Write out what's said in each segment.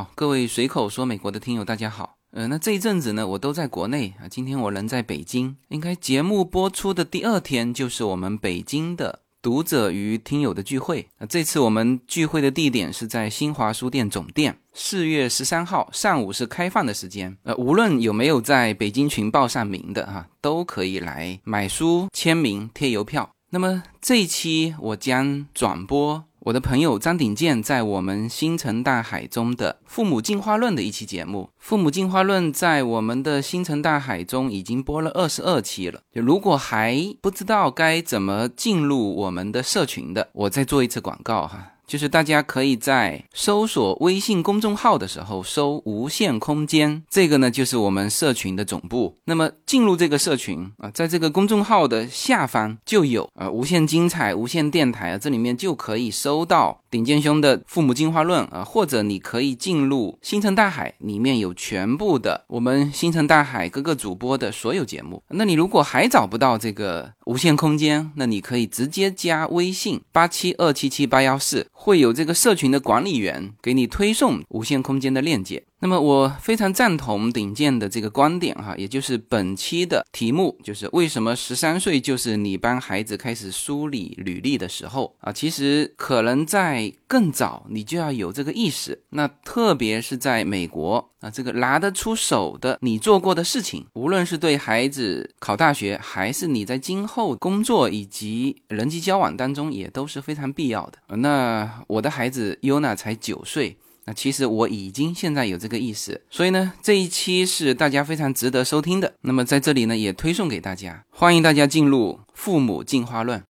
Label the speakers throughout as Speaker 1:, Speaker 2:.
Speaker 1: 好，各位随口说美国的听友，大家好。呃，那这一阵子呢，我都在国内啊。今天我人在北京，应该节目播出的第二天就是我们北京的读者与听友的聚会。那这次我们聚会的地点是在新华书店总店，四月十三号上午是开放的时间。呃，无论有没有在北京群报上名的哈，都可以来买书、签名、贴邮票。那么这一期我将转播。我的朋友张鼎健在我们星辰大海中的《父母进化论》的一期节目，《父母进化论》在我们的星辰大海中已经播了二十二期了。就如果还不知道该怎么进入我们的社群的，我再做一次广告哈。就是大家可以在搜索微信公众号的时候搜“无限空间”，这个呢就是我们社群的总部。那么进入这个社群啊，在这个公众号的下方就有啊“无限精彩”“无限电台”啊，这里面就可以搜到顶尖兄的《父母进化论》啊，或者你可以进入星辰大海，里面有全部的我们星辰大海各个主播的所有节目。那你如果还找不到这个无限空间，那你可以直接加微信八七二七七八幺四。会有这个社群的管理员给你推送无限空间的链接。那么我非常赞同顶建的这个观点哈，也就是本期的题目就是为什么十三岁就是你帮孩子开始梳理履历的时候啊？其实可能在更早你就要有这个意识。那特别是在美国啊，这个拿得出手的你做过的事情，无论是对孩子考大学，还是你在今后工作以及人际交往当中，也都是非常必要的。那我的孩子优娜才九岁。其实我已经现在有这个意识，所以呢，这一期是大家非常值得收听的。那么在这里呢，也推送给大家，欢迎大家进入《父母进化论》。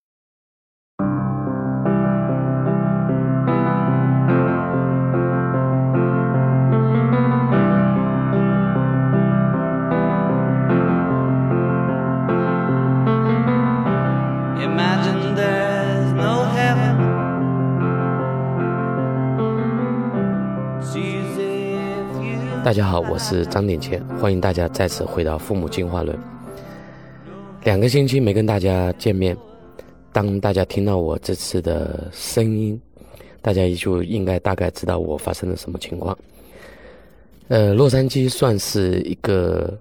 Speaker 2: 大家好，我是张点钱，欢迎大家再次回到《父母进化论》。两个星期没跟大家见面，当大家听到我这次的声音，大家就应该大概知道我发生了什么情况。呃，洛杉矶算是一个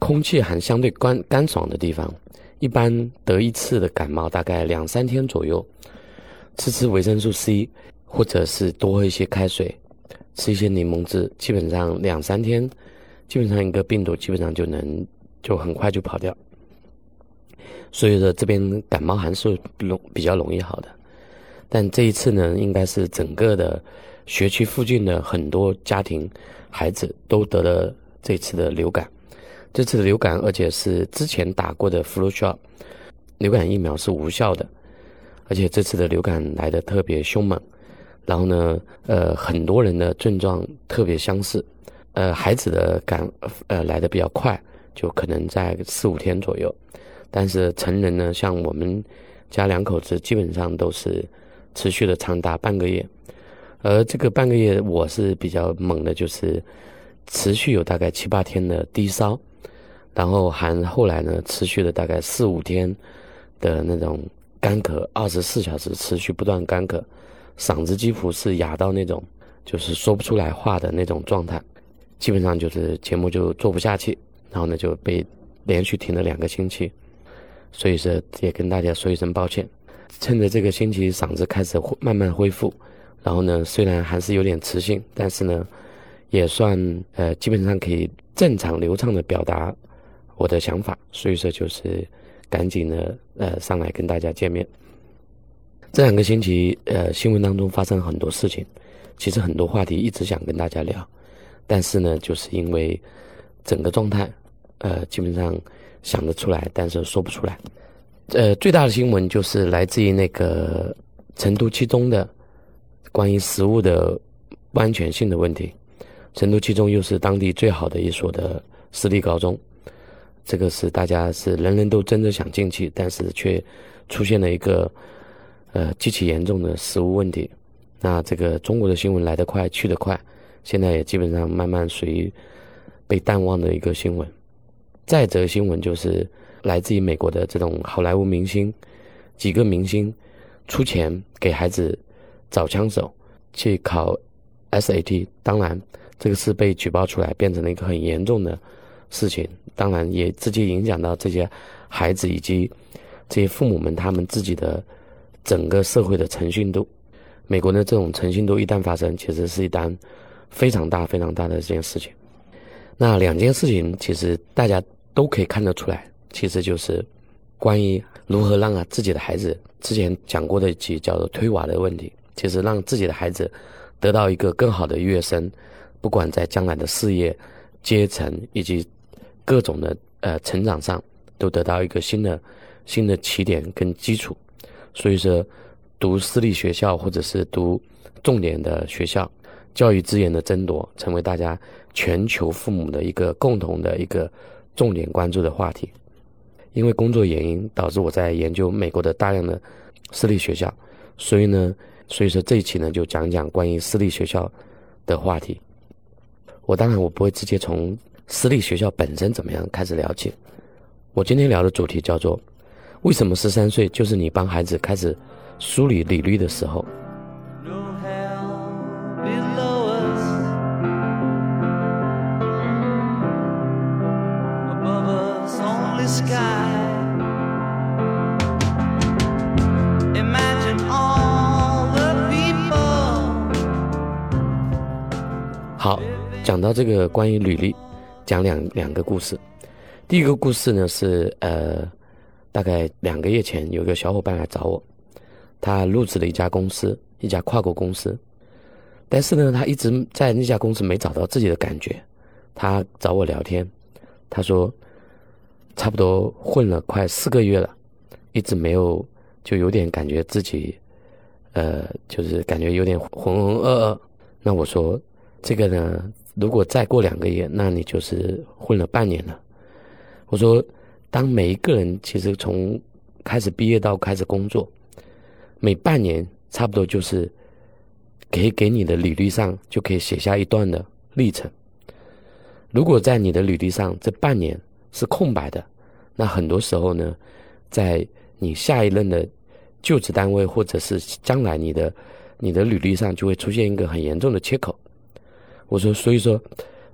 Speaker 2: 空气还相对干干爽的地方，一般得一次的感冒大概两三天左右，吃吃维生素 C，或者是多喝一些开水。吃一些柠檬汁，基本上两三天，基本上一个病毒基本上就能就很快就跑掉。所以说这边感冒还是容比较容易好的，但这一次呢，应该是整个的学区附近的很多家庭孩子都得了这次的流感。这次的流感，而且是之前打过的 flu shot 流感疫苗是无效的，而且这次的流感来的特别凶猛。然后呢，呃，很多人的症状特别相似，呃，孩子的感呃来的比较快，就可能在四五天左右，但是成人呢，像我们家两口子，基本上都是持续的长达半个月，而这个半个月我是比较猛的，就是持续有大概七八天的低烧，然后还后来呢，持续了大概四五天的那种干咳，二十四小时持续不断干咳。嗓子几乎是哑到那种，就是说不出来话的那种状态，基本上就是节目就做不下去，然后呢就被连续停了两个星期，所以说也跟大家说一声抱歉。趁着这个星期嗓子开始慢慢恢复，然后呢虽然还是有点磁性，但是呢也算呃基本上可以正常流畅的表达我的想法，所以说就是赶紧的呃上来跟大家见面。这两个星期，呃，新闻当中发生很多事情，其实很多话题一直想跟大家聊，但是呢，就是因为整个状态，呃，基本上想得出来，但是说不出来。呃，最大的新闻就是来自于那个成都七中的关于食物的不安全性的问题。成都七中又是当地最好的一所的私立高中，这个是大家是人人都争着想进去，但是却出现了一个。呃，极其严重的食物问题，那这个中国的新闻来得快，去得快，现在也基本上慢慢属于被淡忘的一个新闻。再则新闻就是来自于美国的这种好莱坞明星，几个明星出钱给孩子找枪手去考 SAT，当然这个事被举报出来，变成了一个很严重的事情。当然，也直接影响到这些孩子以及这些父母们他们自己的整个社会的诚信度。美国的这种诚信度一旦发生，其实是一单非常大、非常大的一件事情。那两件事情其实大家都可以看得出来，其实就是关于如何让啊自己的孩子，之前讲过的一集叫做推娃的问题，其实让自己的孩子得到一个更好的跃升，不管在将来的事业、阶层以及各种的呃成长上，都得到一个新的新的起点跟基础。所以说，读私立学校或者是读重点的学校。教育资源的争夺成为大家全球父母的一个共同的一个重点关注的话题。因为工作原因，导致我在研究美国的大量的私立学校，所以呢，所以说这一期呢就讲讲关于私立学校的话题。我当然我不会直接从私立学校本身怎么样开始聊起。我今天聊的主题叫做：为什么十三岁就是你帮孩子开始梳理履历的时候？好，讲到这个关于履历，讲两两个故事。第一个故事呢是呃，大概两个月前有个小伙伴来找我，他入职了一家公司，一家跨国公司，但是呢，他一直在那家公司没找到自己的感觉。他找我聊天，他说。差不多混了快四个月了，一直没有，就有点感觉自己，呃，就是感觉有点浑浑噩噩。那我说，这个呢，如果再过两个月，那你就是混了半年了。我说，当每一个人其实从开始毕业到开始工作，每半年差不多就是给给你的履历上就可以写下一段的历程。如果在你的履历上这半年，是空白的，那很多时候呢，在你下一任的就职单位或者是将来你的你的履历上就会出现一个很严重的缺口。我说，所以说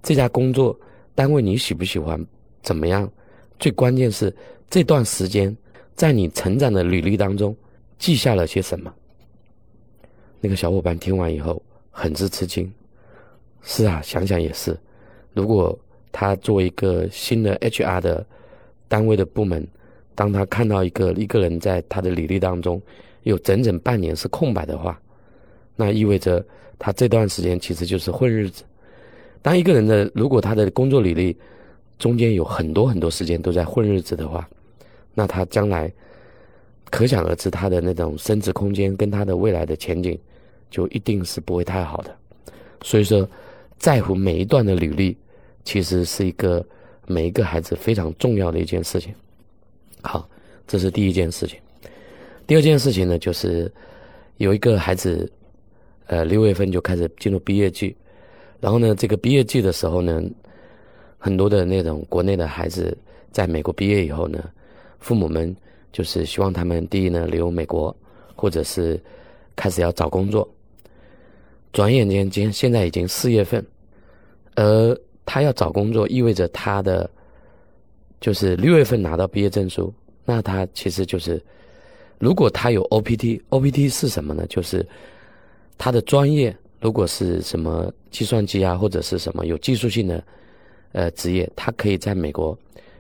Speaker 2: 这家工作单位你喜不喜欢，怎么样？最关键是这段时间在你成长的履历当中记下了些什么。那个小伙伴听完以后很是吃惊。是啊，想想也是，如果。他作为一个新的 HR 的单位的部门，当他看到一个一个人在他的履历当中有整整半年是空白的话，那意味着他这段时间其实就是混日子。当一个人的如果他的工作履历中间有很多很多时间都在混日子的话，那他将来可想而知他的那种升值空间跟他的未来的前景就一定是不会太好的。所以说，在乎每一段的履历。其实是一个每一个孩子非常重要的一件事情。好，这是第一件事情。第二件事情呢，就是有一个孩子，呃，六月份就开始进入毕业季，然后呢，这个毕业季的时候呢，很多的那种国内的孩子在美国毕业以后呢，父母们就是希望他们第一呢留美国，或者是开始要找工作。转眼间，今现在已经四月份，而他要找工作，意味着他的就是六月份拿到毕业证书。那他其实就是，如果他有 OPT，OPT 是什么呢？就是他的专业如果是什么计算机啊，或者是什么有技术性的呃职业，他可以在美国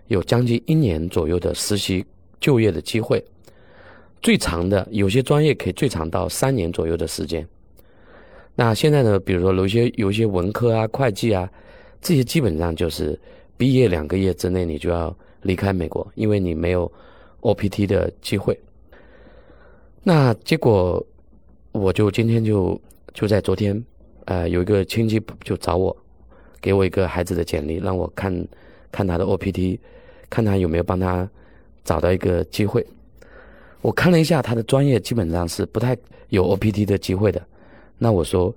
Speaker 2: 有将近一年左右的实习就业的机会。最长的有些专业可以最长到三年左右的时间。那现在呢，比如说有些有些文科啊、会计啊。这些基本上就是毕业两个月之内，你就要离开美国，因为你没有 OPT 的机会。那结果，我就今天就就在昨天，呃，有一个亲戚就找我，给我一个孩子的简历，让我看看他的 OPT，看他有没有帮他找到一个机会。我看了一下他的专业，基本上是不太有 OPT 的机会的。那我说，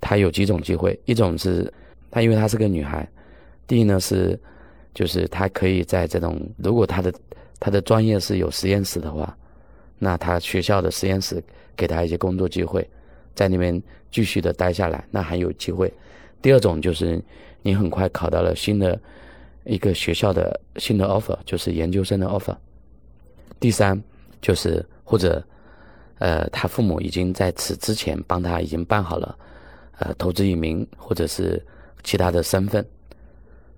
Speaker 2: 他有几种机会，一种是。她因为她是个女孩，第一呢是，就是她可以在这种如果她的她的专业是有实验室的话，那她学校的实验室给她一些工作机会，在那边继续的待下来，那还有机会。第二种就是你很快考到了新的一个学校的新的 offer，就是研究生的 offer。第三就是或者呃，他父母已经在此之前帮他已经办好了呃投资移民或者是其他的身份。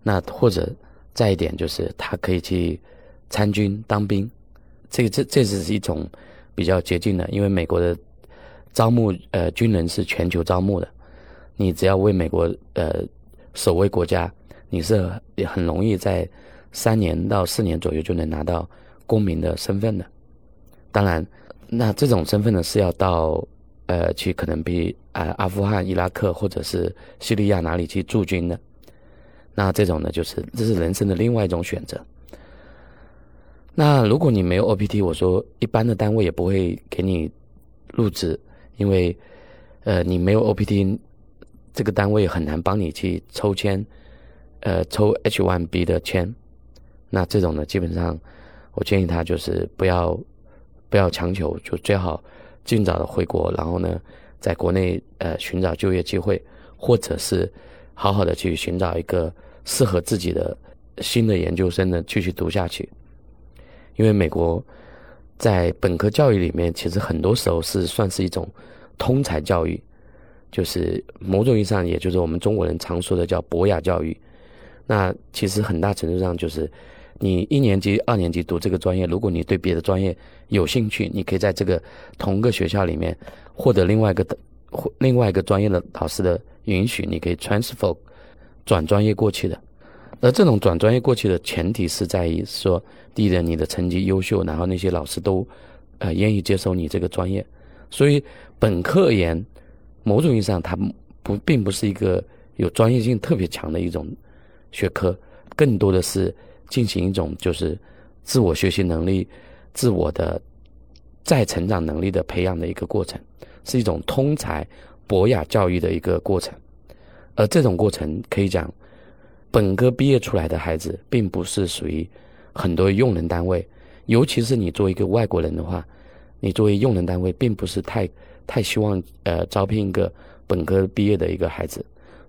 Speaker 2: 那或者再一点就是他可以去参军当兵，这这这是一种比较捷径的，因为美国的招募呃军人是全球招募的。你只要为美国呃守卫国家，你是也很容易在三年到四年左右就能拿到公民的身份的。当然，那这种身份呢是要到呃去可能比啊阿富汗、伊拉克或者是叙利亚哪里去驻军的。那这种呢就是这是人生的另外一种选择。那如果你没有 OPT，我说一般的单位也不会给你入职，因为呃你没有 OPT。这个单位很难帮你去抽签，呃，抽 H1B 的签。那这种呢，基本上我建议他就是不要不要强求，就最好尽早的回国，然后呢，在国内呃寻找就业机会，或者是好好的去寻找一个适合自己的新的研究生呢继续读下去。因为美国在本科教育里面，其实很多时候是算是一种通才教育。就是某种意义上，也就是我们中国人常说的叫博雅教育。那其实很大程度上就是，你一年级、二年级读这个专业，如果你对别的专业有兴趣，你可以在这个同个学校里面获得另外一个的另外一个专业的老师的允许，你可以 transfer 转专业过去的。而这种转专业过去的前提是在于说，第一点，你的成绩优秀，然后那些老师都呃愿意接受你这个专业。所以本科而言。某种意义上，它不并不是一个有专业性特别强的一种学科，更多的是进行一种就是自我学习能力、自我的再成长能力的培养的一个过程，是一种通才博雅教育的一个过程。而这种过程可以讲，本科毕业出来的孩子，并不是属于很多用人单位，尤其是你作为一个外国人的话，你作为用人单位，并不是太。太希望呃招聘一个本科毕业的一个孩子，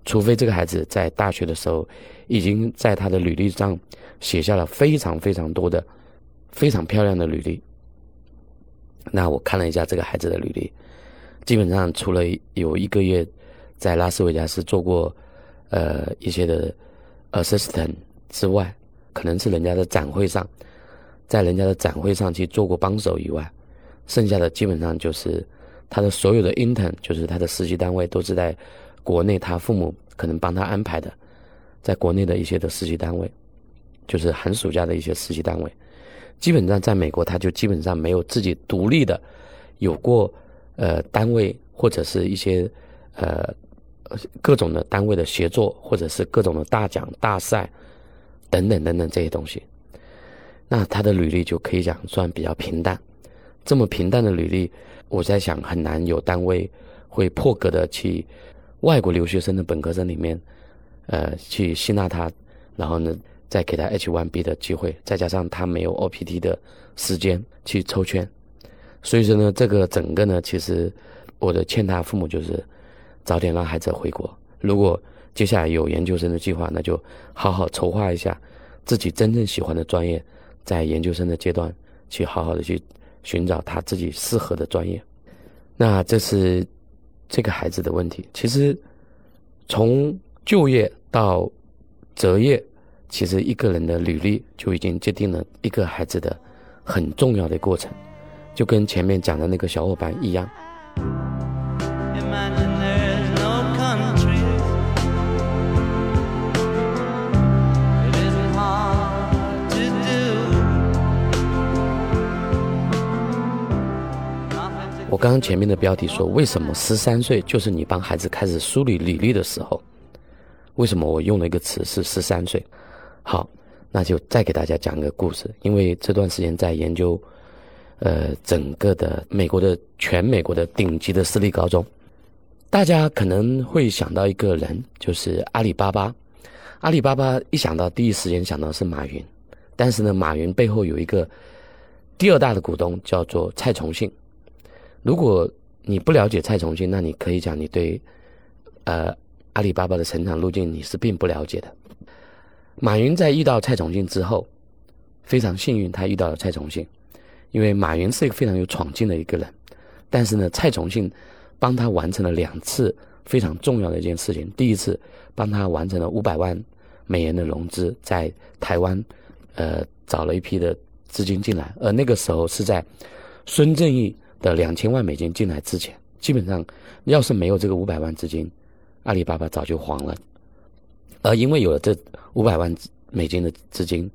Speaker 2: 除非这个孩子在大学的时候已经在他的履历上写下了非常非常多的非常漂亮的履历。那我看了一下这个孩子的履历，基本上除了有一个月在拉斯维加斯做过呃一些的 assistant 之外，可能是人家的展会上，在人家的展会上去做过帮手以外，剩下的基本上就是。他的所有的 intern 就是他的实习单位都是在国内，他父母可能帮他安排的，在国内的一些的实习单位，就是寒暑假的一些实习单位。基本上在美国，他就基本上没有自己独立的有过呃单位或者是一些呃各种的单位的协作，或者是各种的大奖大赛等等等等这些东西。那他的履历就可以讲算比较平淡，这么平淡的履历。我在想，很难有单位会破格的去外国留学生的本科生里面，呃，去吸纳他，然后呢，再给他 H1B 的机会，再加上他没有 OPT 的时间去抽签，所以说呢，这个整个呢，其实我的劝他父母就是早点让孩子回国。如果接下来有研究生的计划，那就好好筹划一下自己真正喜欢的专业，在研究生的阶段去好好的去。寻找他自己适合的专业，那这是这个孩子的问题。其实从就业到择业，其实一个人的履历就已经决定了一个孩子的很重要的过程，就跟前面讲的那个小伙伴一样。我刚刚前面的标题说，为什么十三岁就是你帮孩子开始梳理履历的时候？为什么我用了一个词是十三岁？好，那就再给大家讲一个故事。因为这段时间在研究，呃，整个的美国的全美国的顶级的私立高中，大家可能会想到一个人，就是阿里巴巴。阿里巴巴一想到第一时间想到是马云，但是呢，马云背后有一个第二大的股东叫做蔡崇信。如果你不了解蔡崇信，那你可以讲你对，呃，阿里巴巴的成长路径你是并不了解的。马云在遇到蔡崇信之后，非常幸运，他遇到了蔡崇信，因为马云是一个非常有闯劲的一个人。但是呢，蔡崇信帮他完成了两次非常重要的一件事情。第一次，帮他完成了五百万美元的融资，在台湾，呃，找了一批的资金进来。而那个时候是在孙正义的两千万美金进来之前，基本上要是没有这个五百万资金，阿里巴巴早就黄了。而因为有了这五百万美金的资金，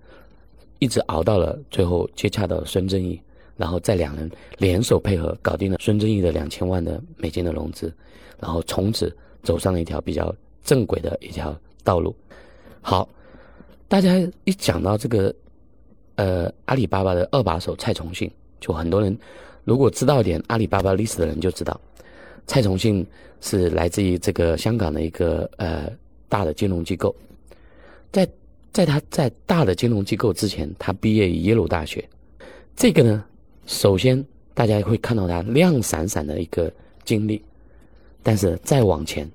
Speaker 2: 一直熬到了最后接洽到孙正义。然后再两人联手配合，搞定了孙正义的两千万的美金的融资，然后从此走上了一条比较正轨的一条道路。好，大家一讲到这个，呃，阿里巴巴的二把手蔡崇信，就很多人如果知道点阿里巴巴历史的人就知道，蔡崇信是来自于这个香港的一个呃大的金融机构，在在他在大的金融机构之前，他毕业于耶鲁大学，这个呢。首先，大家会看到他亮闪闪的一个经历，但是再往前，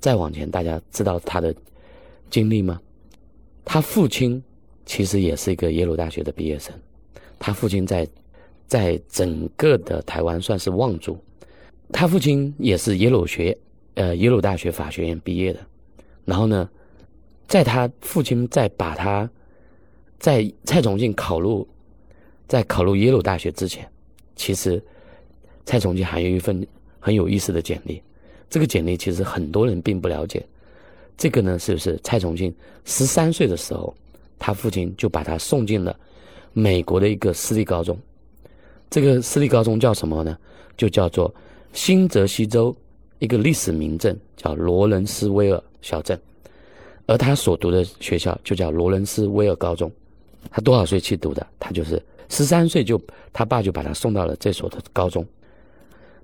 Speaker 2: 再往前，大家知道他的经历吗？他父亲其实也是一个耶鲁大学的毕业生，他父亲在在整个的台湾算是望族，他父亲也是耶鲁学呃耶鲁大学法学院毕业的，然后呢，在他父亲在把他在蔡崇信考入。在考入耶鲁大学之前，其实蔡崇信还有一份很有意思的简历。这个简历其实很多人并不了解。这个呢，是不是蔡崇信十三岁的时候，他父亲就把他送进了美国的一个私立高中？这个私立高中叫什么呢？就叫做新泽西州一个历史名镇，叫罗伦斯威尔小镇。而他所读的学校就叫罗伦斯威尔高中。他多少岁去读的？他就是。十三岁就，他爸就把他送到了这所的高中。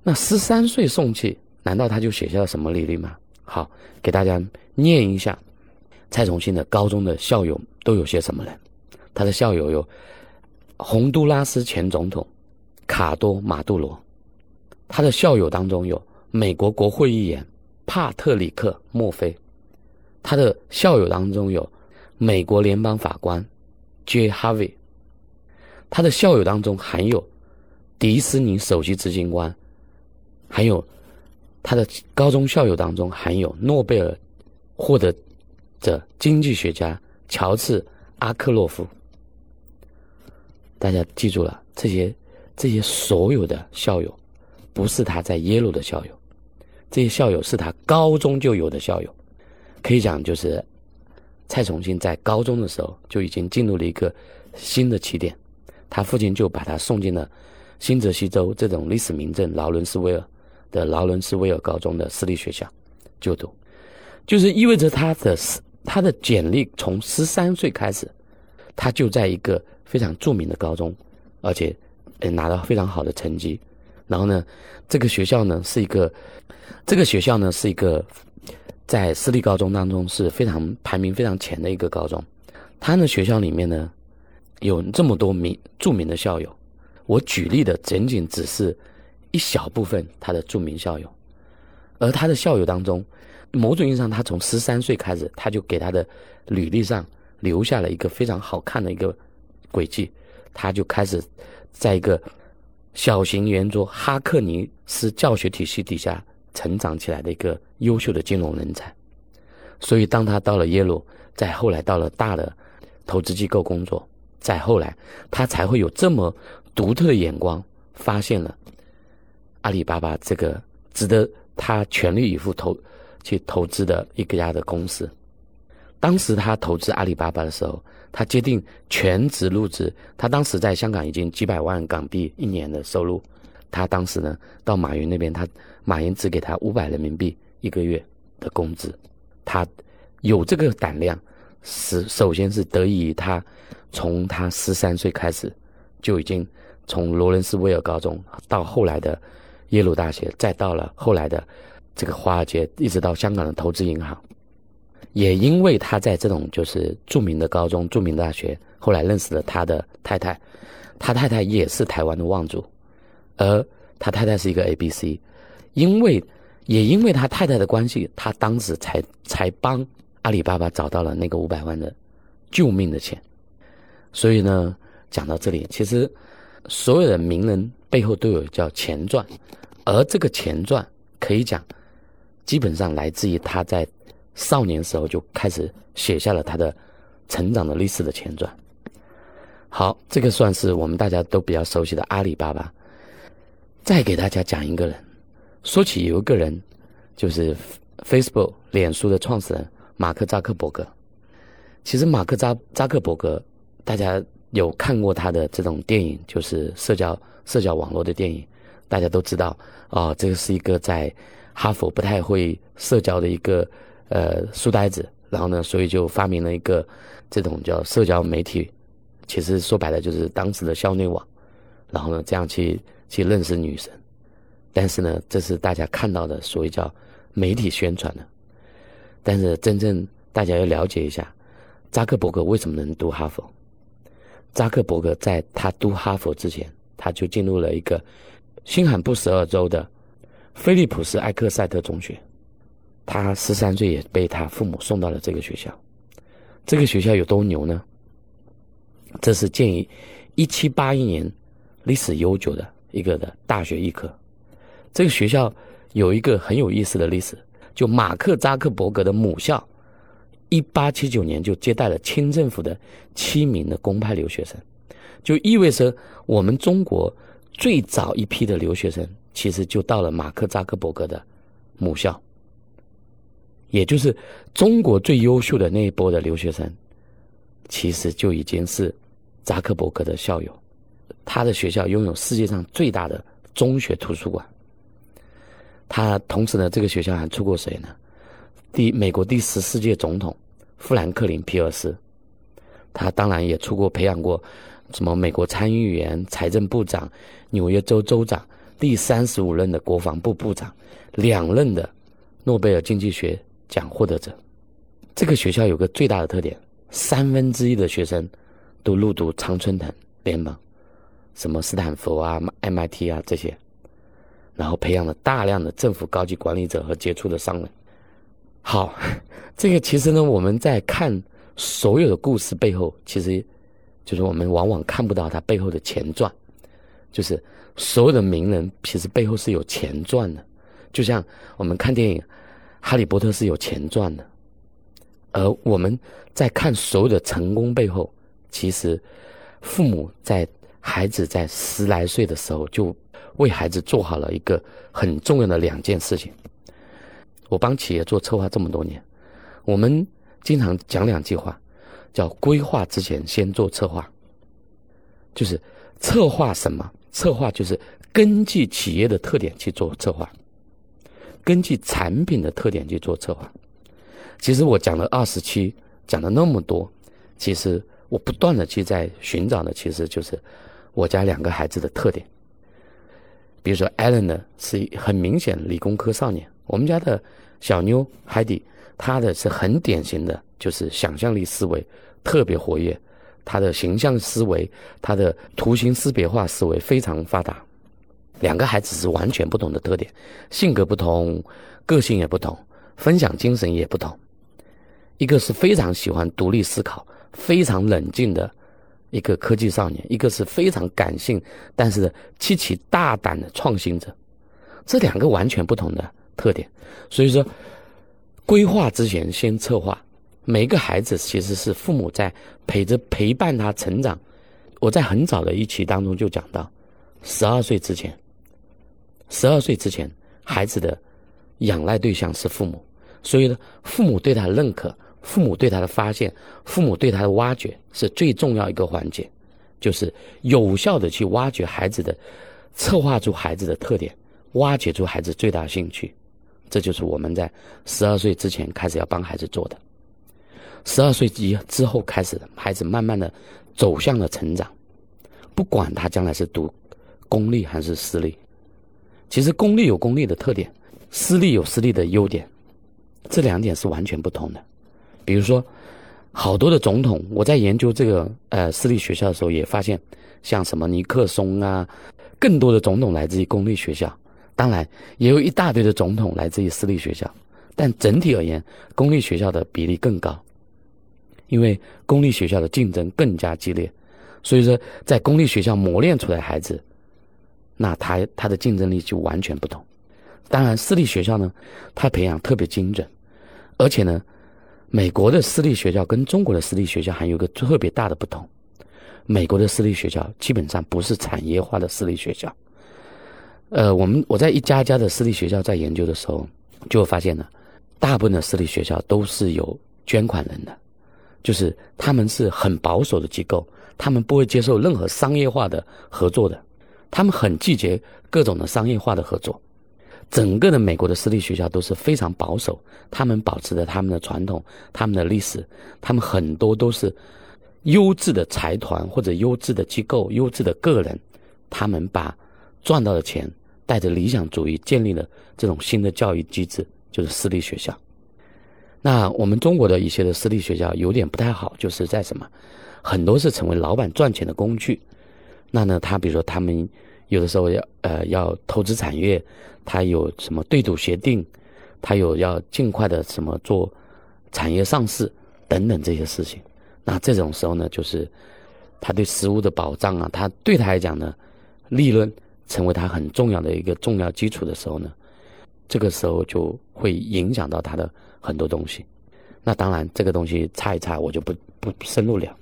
Speaker 2: 那十三岁送去，难道他就写下了什么履历吗？好，给大家念一下蔡崇信的高中的校友都有些什么人。他的校友有洪都拉斯前总统卡多马杜罗，他的校友当中有美国国会议员帕特里克墨菲，他的校友当中有美国联邦法官 J. Harvey。他的校友当中还有迪士尼首席执行官，还有他的高中校友当中还有诺贝尔获得者经济学家乔治阿克洛夫。大家记住了，这些这些所有的校友不是他在耶鲁的校友，这些校友是他高中就有的校友，可以讲就是蔡崇信在高中的时候就已经进入了一个新的起点。他父亲就把他送进了新泽西州这种历史名镇劳伦斯威尔的劳伦斯威尔高中的私立学校就读，就是意味着他的他的简历从十三岁开始，他就在一个非常著名的高中，而且拿到非常好的成绩。然后呢，这个学校呢是一个这个学校呢是一个在私立高中当中是非常排名非常前的一个高中。他的学校里面呢。有这么多名著名的校友，我举例的仅仅只是一小部分他的著名校友，而他的校友当中，某种意义上，他从十三岁开始，他就给他的履历上留下了一个非常好看的一个轨迹，他就开始在一个小型圆桌哈克尼斯教学体系底下成长起来的一个优秀的金融人才，所以当他到了耶鲁，再后来到了大的投资机构工作。再后来，他才会有这么独特的眼光，发现了阿里巴巴这个值得他全力以赴投去投资的一个家的公司。当时他投资阿里巴巴的时候，他决定全职入职。他当时在香港已经几百万港币一年的收入。他当时呢，到马云那边，他马云只给他五百人民币一个月的工资。他有这个胆量，是首先是得益于他。从他十三岁开始，就已经从罗伦斯威尔高中到后来的耶鲁大学，再到了后来的这个华尔街，一直到香港的投资银行。也因为他在这种就是著名的高中、著名大学，后来认识了他的太太，他太太也是台湾的望族，而他太太是一个 A B C。因为也因为他太太的关系，他当时才才帮阿里巴巴找到了那个五百万的救命的钱。所以呢，讲到这里，其实所有的名人背后都有叫前传，而这个前传可以讲，基本上来自于他在少年时候就开始写下了他的成长的历史的前传。好，这个算是我们大家都比较熟悉的阿里巴巴。再给大家讲一个人。说起有一个人，就是 Facebook 脸书的创始人马克扎克伯格。其实马克扎扎克伯格，大家有看过他的这种电影，就是社交社交网络的电影，大家都知道啊，这个是一个在哈佛不太会社交的一个呃书呆子，然后呢，所以就发明了一个这种叫社交媒体，其实说白了就是当时的校内网，然后呢，这样去去认识女生。但是呢，这是大家看到的所谓叫媒体宣传的。但是真正大家要了解一下，扎克伯格为什么能读哈佛？扎克伯格在他读哈佛之前，他就进入了一个新罕布什尔州的菲利普斯艾克塞特中学。他十三岁也被他父母送到了这个学校。这个学校有多牛呢？这是建于一七八一年，历史悠久的一个的大学医科。这个学校有一个很有意思的历史，就马克扎克伯格的母校，一八七九年就接待了清政府的七名的公派留学生，就意味着我们中国最早一批的留学生，其实就到了马克扎克伯格的母校，也就是中国最优秀的那一波的留学生，其实就已经是扎克伯格的校友，他的学校拥有世界上最大的中学图书馆。他同时呢，这个学校还出过谁呢？第美国第十四届总统富兰克林·皮尔斯，他当然也出过培养过什么美国参议员、财政部长、纽约州州长、第三十五任的国防部部长、两任的诺贝尔经济学奖获得者。这个学校有个最大的特点：三分之一的学生都入读常春藤联盟，什么斯坦福啊、MIT 啊这些。然后培养了大量的政府高级管理者和杰出的商人。好，这个其实呢，我们在看所有的故事背后，其实就是我们往往看不到它背后的前传。就是所有的名人，其实背后是有前传的。就像我们看电影《哈利波特》是有前传的，而我们在看所有的成功背后，其实父母在孩子在十来岁的时候就。为孩子做好了一个很重要的两件事情。我帮企业做策划这么多年，我们经常讲两句话，叫“规划之前先做策划”。就是策划什么？策划就是根据企业的特点去做策划，根据产品的特点去做策划。其实我讲了二十期，讲了那么多，其实我不断的去在寻找的，其实就是我家两个孩子的特点。比如说，Allen 呢是很明显理工科少年。我们家的小妞海底，她的是很典型的，就是想象力思维特别活跃，她的形象思维、她的图形识别化思维非常发达。两个孩子是完全不同的特点，性格不同，个性也不同，分享精神也不同。一个是非常喜欢独立思考、非常冷静的。一个科技少年，一个是非常感性，但是极其大胆的创新者，这两个完全不同的特点。所以说，规划之前先策划。每个孩子其实是父母在陪着陪伴他成长。我在很早的一期当中就讲到，十二岁之前，十二岁之前，孩子的仰赖对象是父母，所以呢，父母对他的认可。父母对他的发现，父母对他的挖掘是最重要一个环节，就是有效的去挖掘孩子的，策划出孩子的特点，挖掘出孩子最大兴趣，这就是我们在十二岁之前开始要帮孩子做的。十二岁之之后开始，孩子慢慢的走向了成长，不管他将来是读公立还是私立，其实公立有公立的特点，私立有私立的优点，这两点是完全不同的。比如说，好多的总统，我在研究这个呃私立学校的时候，也发现，像什么尼克松啊，更多的总统来自于公立学校，当然，也有一大堆的总统来自于私立学校，但整体而言，公立学校的比例更高，因为公立学校的竞争更加激烈，所以说在公立学校磨练出来孩子，那他他的竞争力就完全不同。当然，私立学校呢，他培养特别精准，而且呢，美国的私立学校跟中国的私立学校还有个特别大的不同，美国的私立学校基本上不是产业化的私立学校。呃，我们我在一家家的私立学校在研究的时候，就发现了，大部分的私立学校都是有捐款人的，就是他们是很保守的机构，他们不会接受任何商业化的合作的，他们很拒绝各种的商业化的合作。整个的美国的私立学校都是非常保守，他们保持着他们的传统、他们的历史，他们很多都是优质的财团或者优质的机构、优质的个人，他们把赚到的钱。带着理想主义建立了这种新的教育机制，就是私立学校。那我们中国的一些的私立学校有点不太好，就是在什么，很多是成为老板赚钱的工具。那呢，他比如说他们有的时候要呃要投资产业，他有什么对赌协定，他有要尽快的什么做产业上市等等这些事情。那这种时候呢，就是他对实物的保障啊，他对他来讲呢，利润。成为他很重要的一个重要基础的时候呢，这个时候就会影响到他的很多东西。那当然，这个东西差一差，我就不不深入了。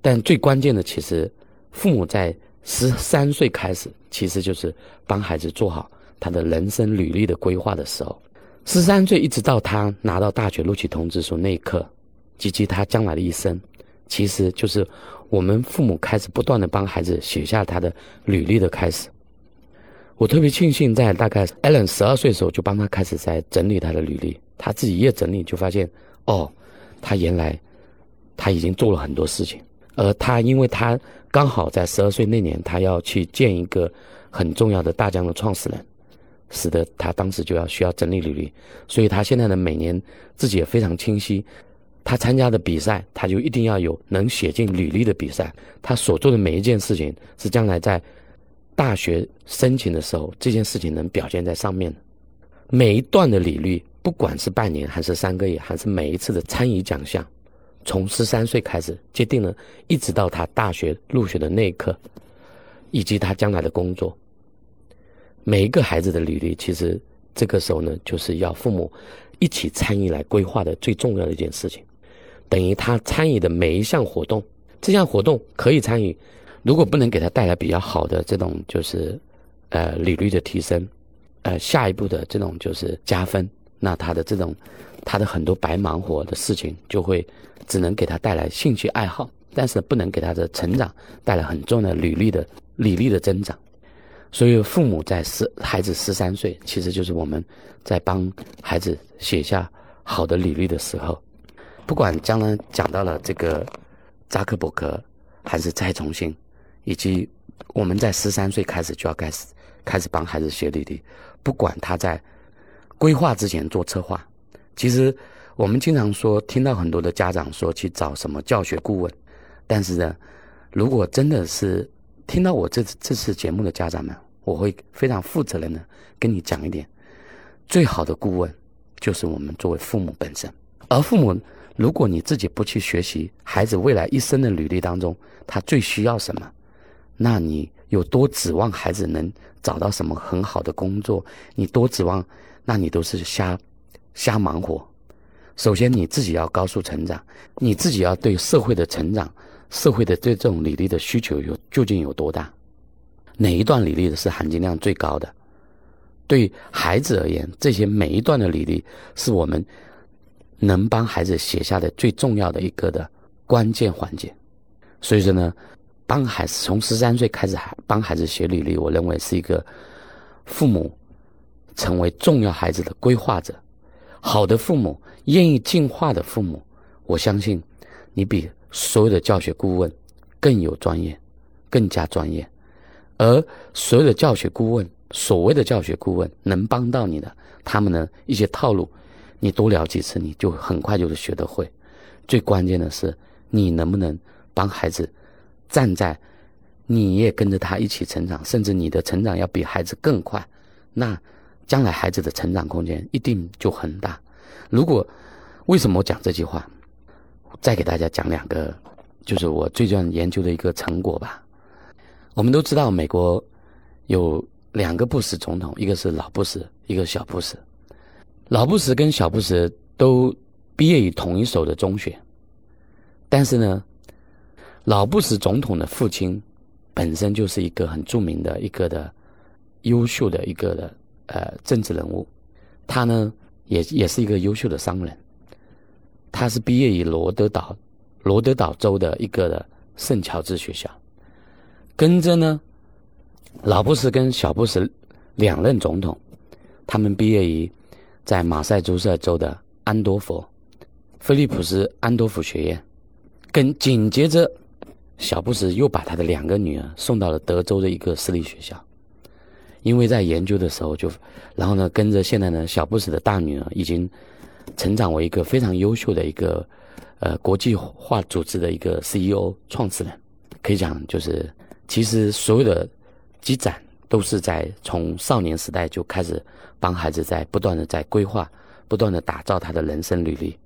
Speaker 2: 但最关键的，其实父母在十三岁开始，其实就是帮孩子做好他的人生履历的规划的时候。十三岁一直到他拿到大学录取通知书那一刻，及其他将来的一生，其实就是我们父母开始不断的帮孩子写下他的履历的开始。我特别庆幸，在大概 Allen 十二岁的时候，就帮他开始在整理他的履历。他自己一整理，就发现，哦，他原来他已经做了很多事情。而他，因为他刚好在十二岁那年，他要去见一个很重要的大疆的创始人，使得他当时就要需要整理履历。所以他现在呢，每年自己也非常清晰，他参加的比赛，他就一定要有能写进履历的比赛。他所做的每一件事情，是将来在。大学申请的时候，这件事情能表现在上面的。每一段的履历，不管是半年还是三个月，还是每一次的参与奖项，从十三岁开始决定了，一直到他大学入学的那一刻，以及他将来的工作。每一个孩子的履历，其实这个时候呢，就是要父母一起参与来规划的最重要的一件事情。等于他参与的每一项活动，这项活动可以参与。如果不能给他带来比较好的这种就是，呃，履历的提升，呃，下一步的这种就是加分，那他的这种他的很多白忙活的事情就会只能给他带来兴趣爱好，但是不能给他的成长带来很重要的履历的履历的增长。所以父母在十孩子十三岁，其实就是我们在帮孩子写下好的履历的时候，不管将来讲到了这个扎克伯格还是蔡崇信。以及我们在十三岁开始就要开始开始帮孩子写履历，不管他在规划之前做策划。其实我们经常说，听到很多的家长说去找什么教学顾问，但是呢，如果真的是听到我这次这次节目的家长们，我会非常负责任的跟你讲一点：最好的顾问就是我们作为父母本身。而父母，如果你自己不去学习孩子未来一生的履历当中，他最需要什么？那你有多指望孩子能找到什么很好的工作？你多指望，那你都是瞎瞎忙活。首先你自己要高速成长，你自己要对社会的成长、社会的对这种履历的需求有究竟有多大？哪一段履历的是含金量最高的？对孩子而言，这些每一段的履历是我们能帮孩子写下的最重要的一个的关键环节。所以说呢。帮孩子从十三岁开始还帮孩子写履历，我认为是一个父母成为重要孩子的规划者。好的父母，愿意进化的父母，我相信你比所有的教学顾问更有专业，更加专业。而所有的教学顾问，所谓的教学顾问能帮到你的，他们的一些套路，你多聊几次，你就很快就学得会。最关键的是，你能不能帮孩子。站在，你也跟着他一起成长，甚至你的成长要比孩子更快，那将来孩子的成长空间一定就很大。如果为什么我讲这句话？再给大家讲两个，就是我最近研究的一个成果吧。我们都知道，美国有两个布什总统，一个是老布什，一个小布什。老布什跟小布什都毕业于同一所的中学，但是呢，老布什总统的父亲本身就是一个很著名的一个的优秀的一个的呃政治人物，他呢也也是一个优秀的商人。他是毕业于罗德岛，罗德岛州的一个的圣乔治学校。跟着呢，老布什跟小布什两任总统，他们毕业于在马赛诸塞州的安多佛，菲利普斯安多佛学院。跟紧接着，小布什又把他的两个女儿送到了德州的一个私立学校，因为在研究的时候就，然后呢，跟着现在呢，小布什的大女儿已经。成长为一个非常优秀的一个呃国际化组织的一个 CEO 创始人，可以讲就是其实所有的积攒都是在从少年时代就开始帮孩子在不断的在规划，不断的打造他的人生履历。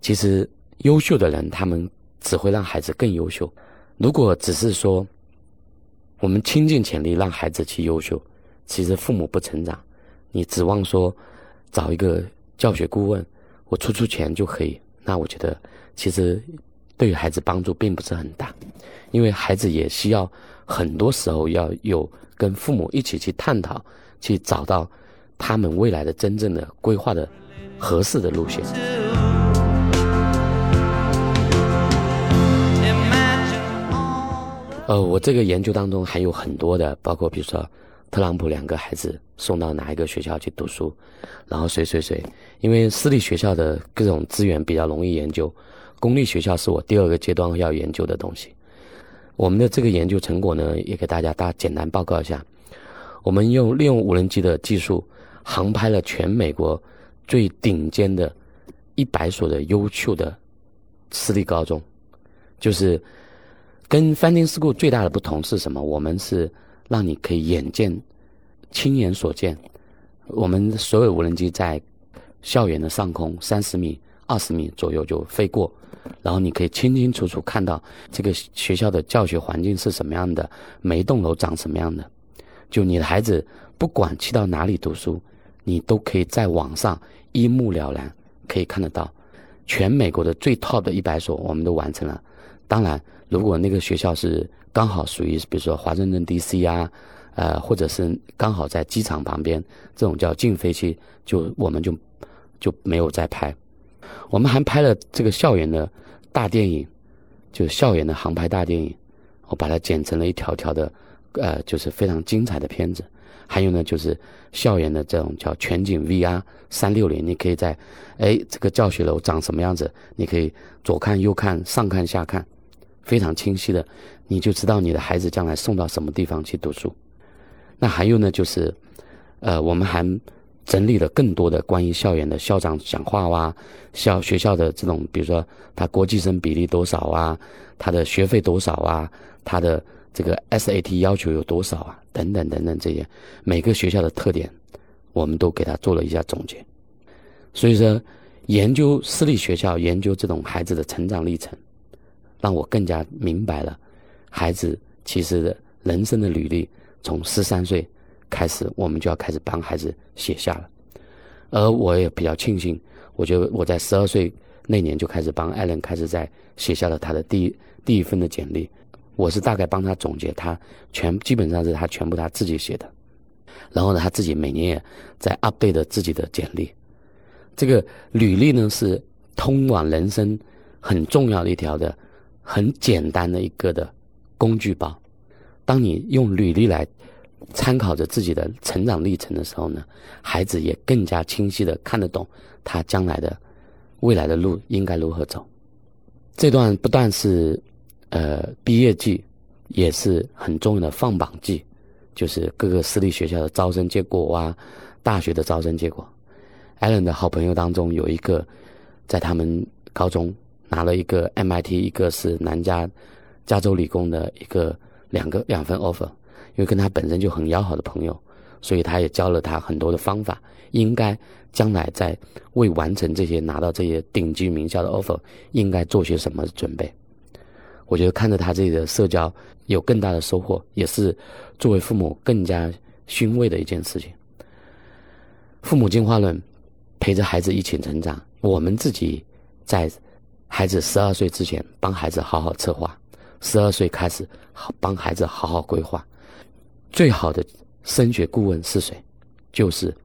Speaker 2: 其实优秀的人他们只会让孩子更优秀。如果只是说我们倾尽全力让孩子去优秀，其实父母不成长，你指望说找一个。教学顾问，我出出钱就可以。那我觉得，其实对于孩子帮助并不是很大，因为孩子也需要很多时候要有跟父母一起去探讨，去找到他们未来的真正的规划的合适的路线。呃，我这个研究当中还有很多的，包括比如说。特朗普两个孩子送到哪一个学校去读书，然后谁谁谁，因为私立学校的各种资源比较容易研究，公立学校是我第二个阶段要研究的东西。我们的这个研究成果呢，也给大家大简单报告一下。我们用利用无人机的技术，航拍了全美国最顶尖的一百所的优秀的私立高中，就是跟 Funding School 最大的不同是什么？我们是。让你可以眼见、亲眼所见，我们所有无人机在校园的上空三十米、二十米左右就飞过，然后你可以清清楚楚看到这个学校的教学环境是什么样的，每一栋楼长什么样的。就你的孩子不管去到哪里读书，你都可以在网上一目了然，可以看得到全美国的最 top 的一百所，我们都完成了。当然，如果那个学校是。刚好属于，比如说华盛顿 D.C. 啊，呃，或者是刚好在机场旁边，这种叫近飞区，就我们就就没有再拍。我们还拍了这个校园的大电影，就是校园的航拍大电影，我把它剪成了一条条的，呃，就是非常精彩的片子。还有呢，就是校园的这种叫全景 V.R. 三六零，你可以在，哎，这个教学楼长什么样子，你可以左看右看，上看下看，非常清晰的。你就知道你的孩子将来送到什么地方去读书。那还有呢，就是，呃，我们还整理了更多的关于校园的校长讲话哇，校学校的这种，比如说他国际生比例多少啊，他的学费多少啊，他的这个 SAT 要求有多少啊，等等等等这些，每个学校的特点，我们都给他做了一下总结。所以说，研究私立学校，研究这种孩子的成长历程，让我更加明白了。孩子其实的人生的履历，从十三岁开始，我们就要开始帮孩子写下了。而我也比较庆幸，我觉得我在十二岁那年就开始帮艾伦开始在写下了他的第一第一份的简历。我是大概帮他总结，他全基本上是他全部他自己写的。然后呢，他自己每年也在 update 自己的简历。这个履历呢，是通往人生很重要的一条的，很简单的一个的。工具包，当你用履历来参考着自己的成长历程的时候呢，孩子也更加清晰的看得懂他将来的未来的路应该如何走。这段不但是呃毕业季，也是很重要的放榜季，就是各个私立学校的招生结果啊，大学的招生结果。艾伦的好朋友当中有一个在他们高中拿了一个 MIT，一个是南加。加州理工的一个两个两份 offer，因为跟他本身就很要好的朋友，所以他也教了他很多的方法，应该将来在未完成这些拿到这些顶级名校的 offer，应该做些什么准备。我觉得看着他自己的社交有更大的收获，也是作为父母更加欣慰的一件事情。父母进化论，陪着孩子一起成长。我们自己在孩子十二岁之前，帮孩子好好策划；十二岁开始，帮孩子好好规划。最好的升学顾问是谁？就是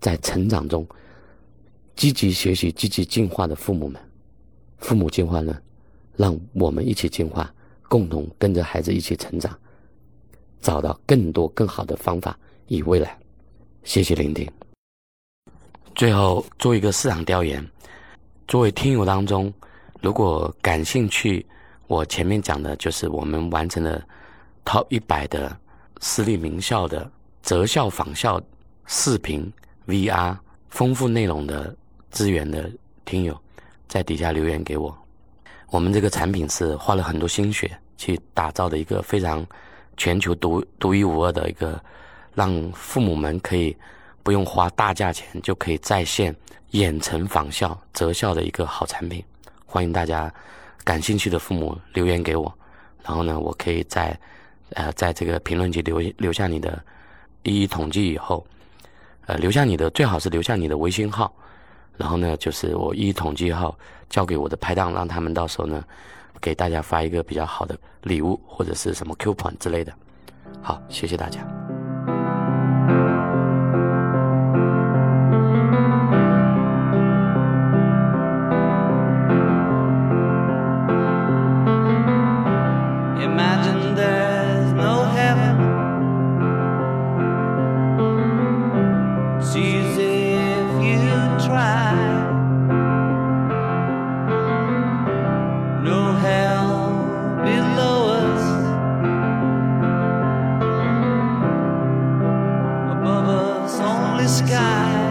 Speaker 2: 在成长中积极学习、积极进化的父母们。父母进化论。让我们一起进化，共同跟着孩子一起成长，找到更多更好的方法与未来。谢谢聆听。最后做一个市场调研，作为听友当中，如果感兴趣，我前面讲的就是我们完成了 Top 一百的私立名校的择校访校视频 VR 丰富内容的资源的听友，在底下留言给我。我们这个产品是花了很多心血去打造的一个非常全球独独一无二的一个，让父母们可以不用花大价钱就可以在线远程仿效择校的一个好产品。欢迎大家感兴趣的父母留言给我，然后呢，我可以在呃在这个评论区留留下你的一一统计以后，呃留下你的最好是留下你的微信号。然后呢，就是我一一统计后交给我的拍档，让他们到时候呢，给大家发一个比较好的礼物或者是什么 coupon 之类的。好，谢谢大家。side.